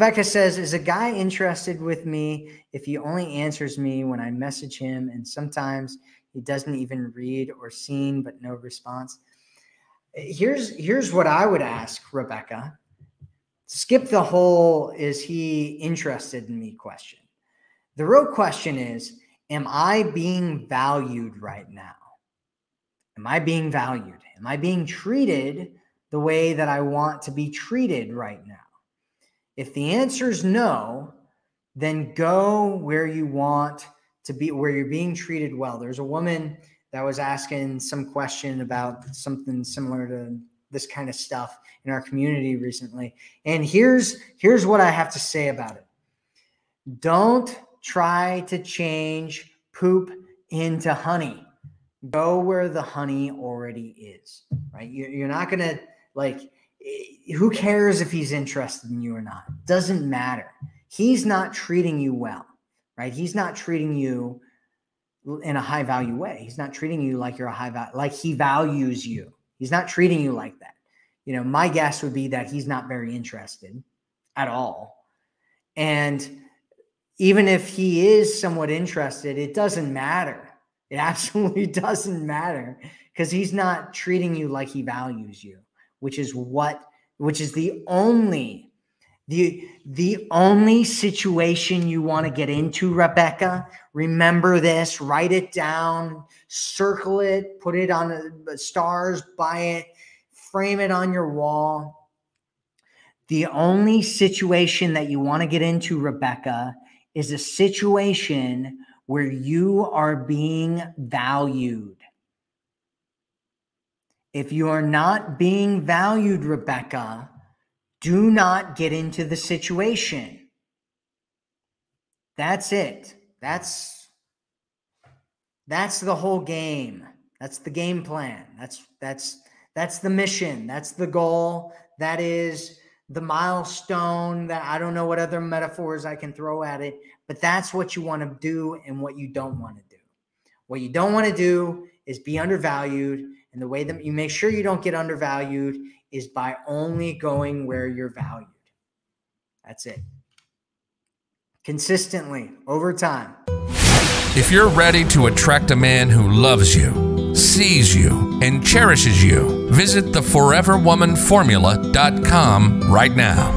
Rebecca says, Is a guy interested with me if he only answers me when I message him and sometimes he doesn't even read or seen but no response? Here's here's what I would ask Rebecca. Skip the whole is he interested in me question. The real question is, am I being valued right now? Am I being valued? Am I being treated the way that I want to be treated right now? If the answer is no, then go where you want to be, where you're being treated well. There's a woman that was asking some question about something similar to this kind of stuff in our community recently. And here's here's what I have to say about it. Don't try to change poop into honey. Go where the honey already is, right? You're not going to like who cares if he's interested in you or not? Doesn't matter. He's not treating you well, right? He's not treating you in a high value way. He's not treating you like you're a high value, like he values you. He's not treating you like that. You know, my guess would be that he's not very interested at all. And even if he is somewhat interested, it doesn't matter. It absolutely doesn't matter because he's not treating you like he values you which is what which is the only the the only situation you want to get into rebecca. Remember this. Write it down. Circle it. Put it on the stars. Buy it. Frame it on your wall. The only situation that you want to get into rebecca is a situation where you are being valued if you are not being valued, Rebecca, do not get into the situation. That's it. That's that's the whole game. That's the game plan. That's that's that's the mission. That's the goal. That is the milestone that I don't know what other metaphors I can throw at it, but that's what you want to do and what you don't want to do. What you don't want to do is be undervalued and the way that hmm. you make sure you don't get undervalued is by only going where you're valued. That's it. Consistently over time. If you're ready to attract a man who loves you, sees you, and cherishes you, visit theforeverwomanformula.com right now.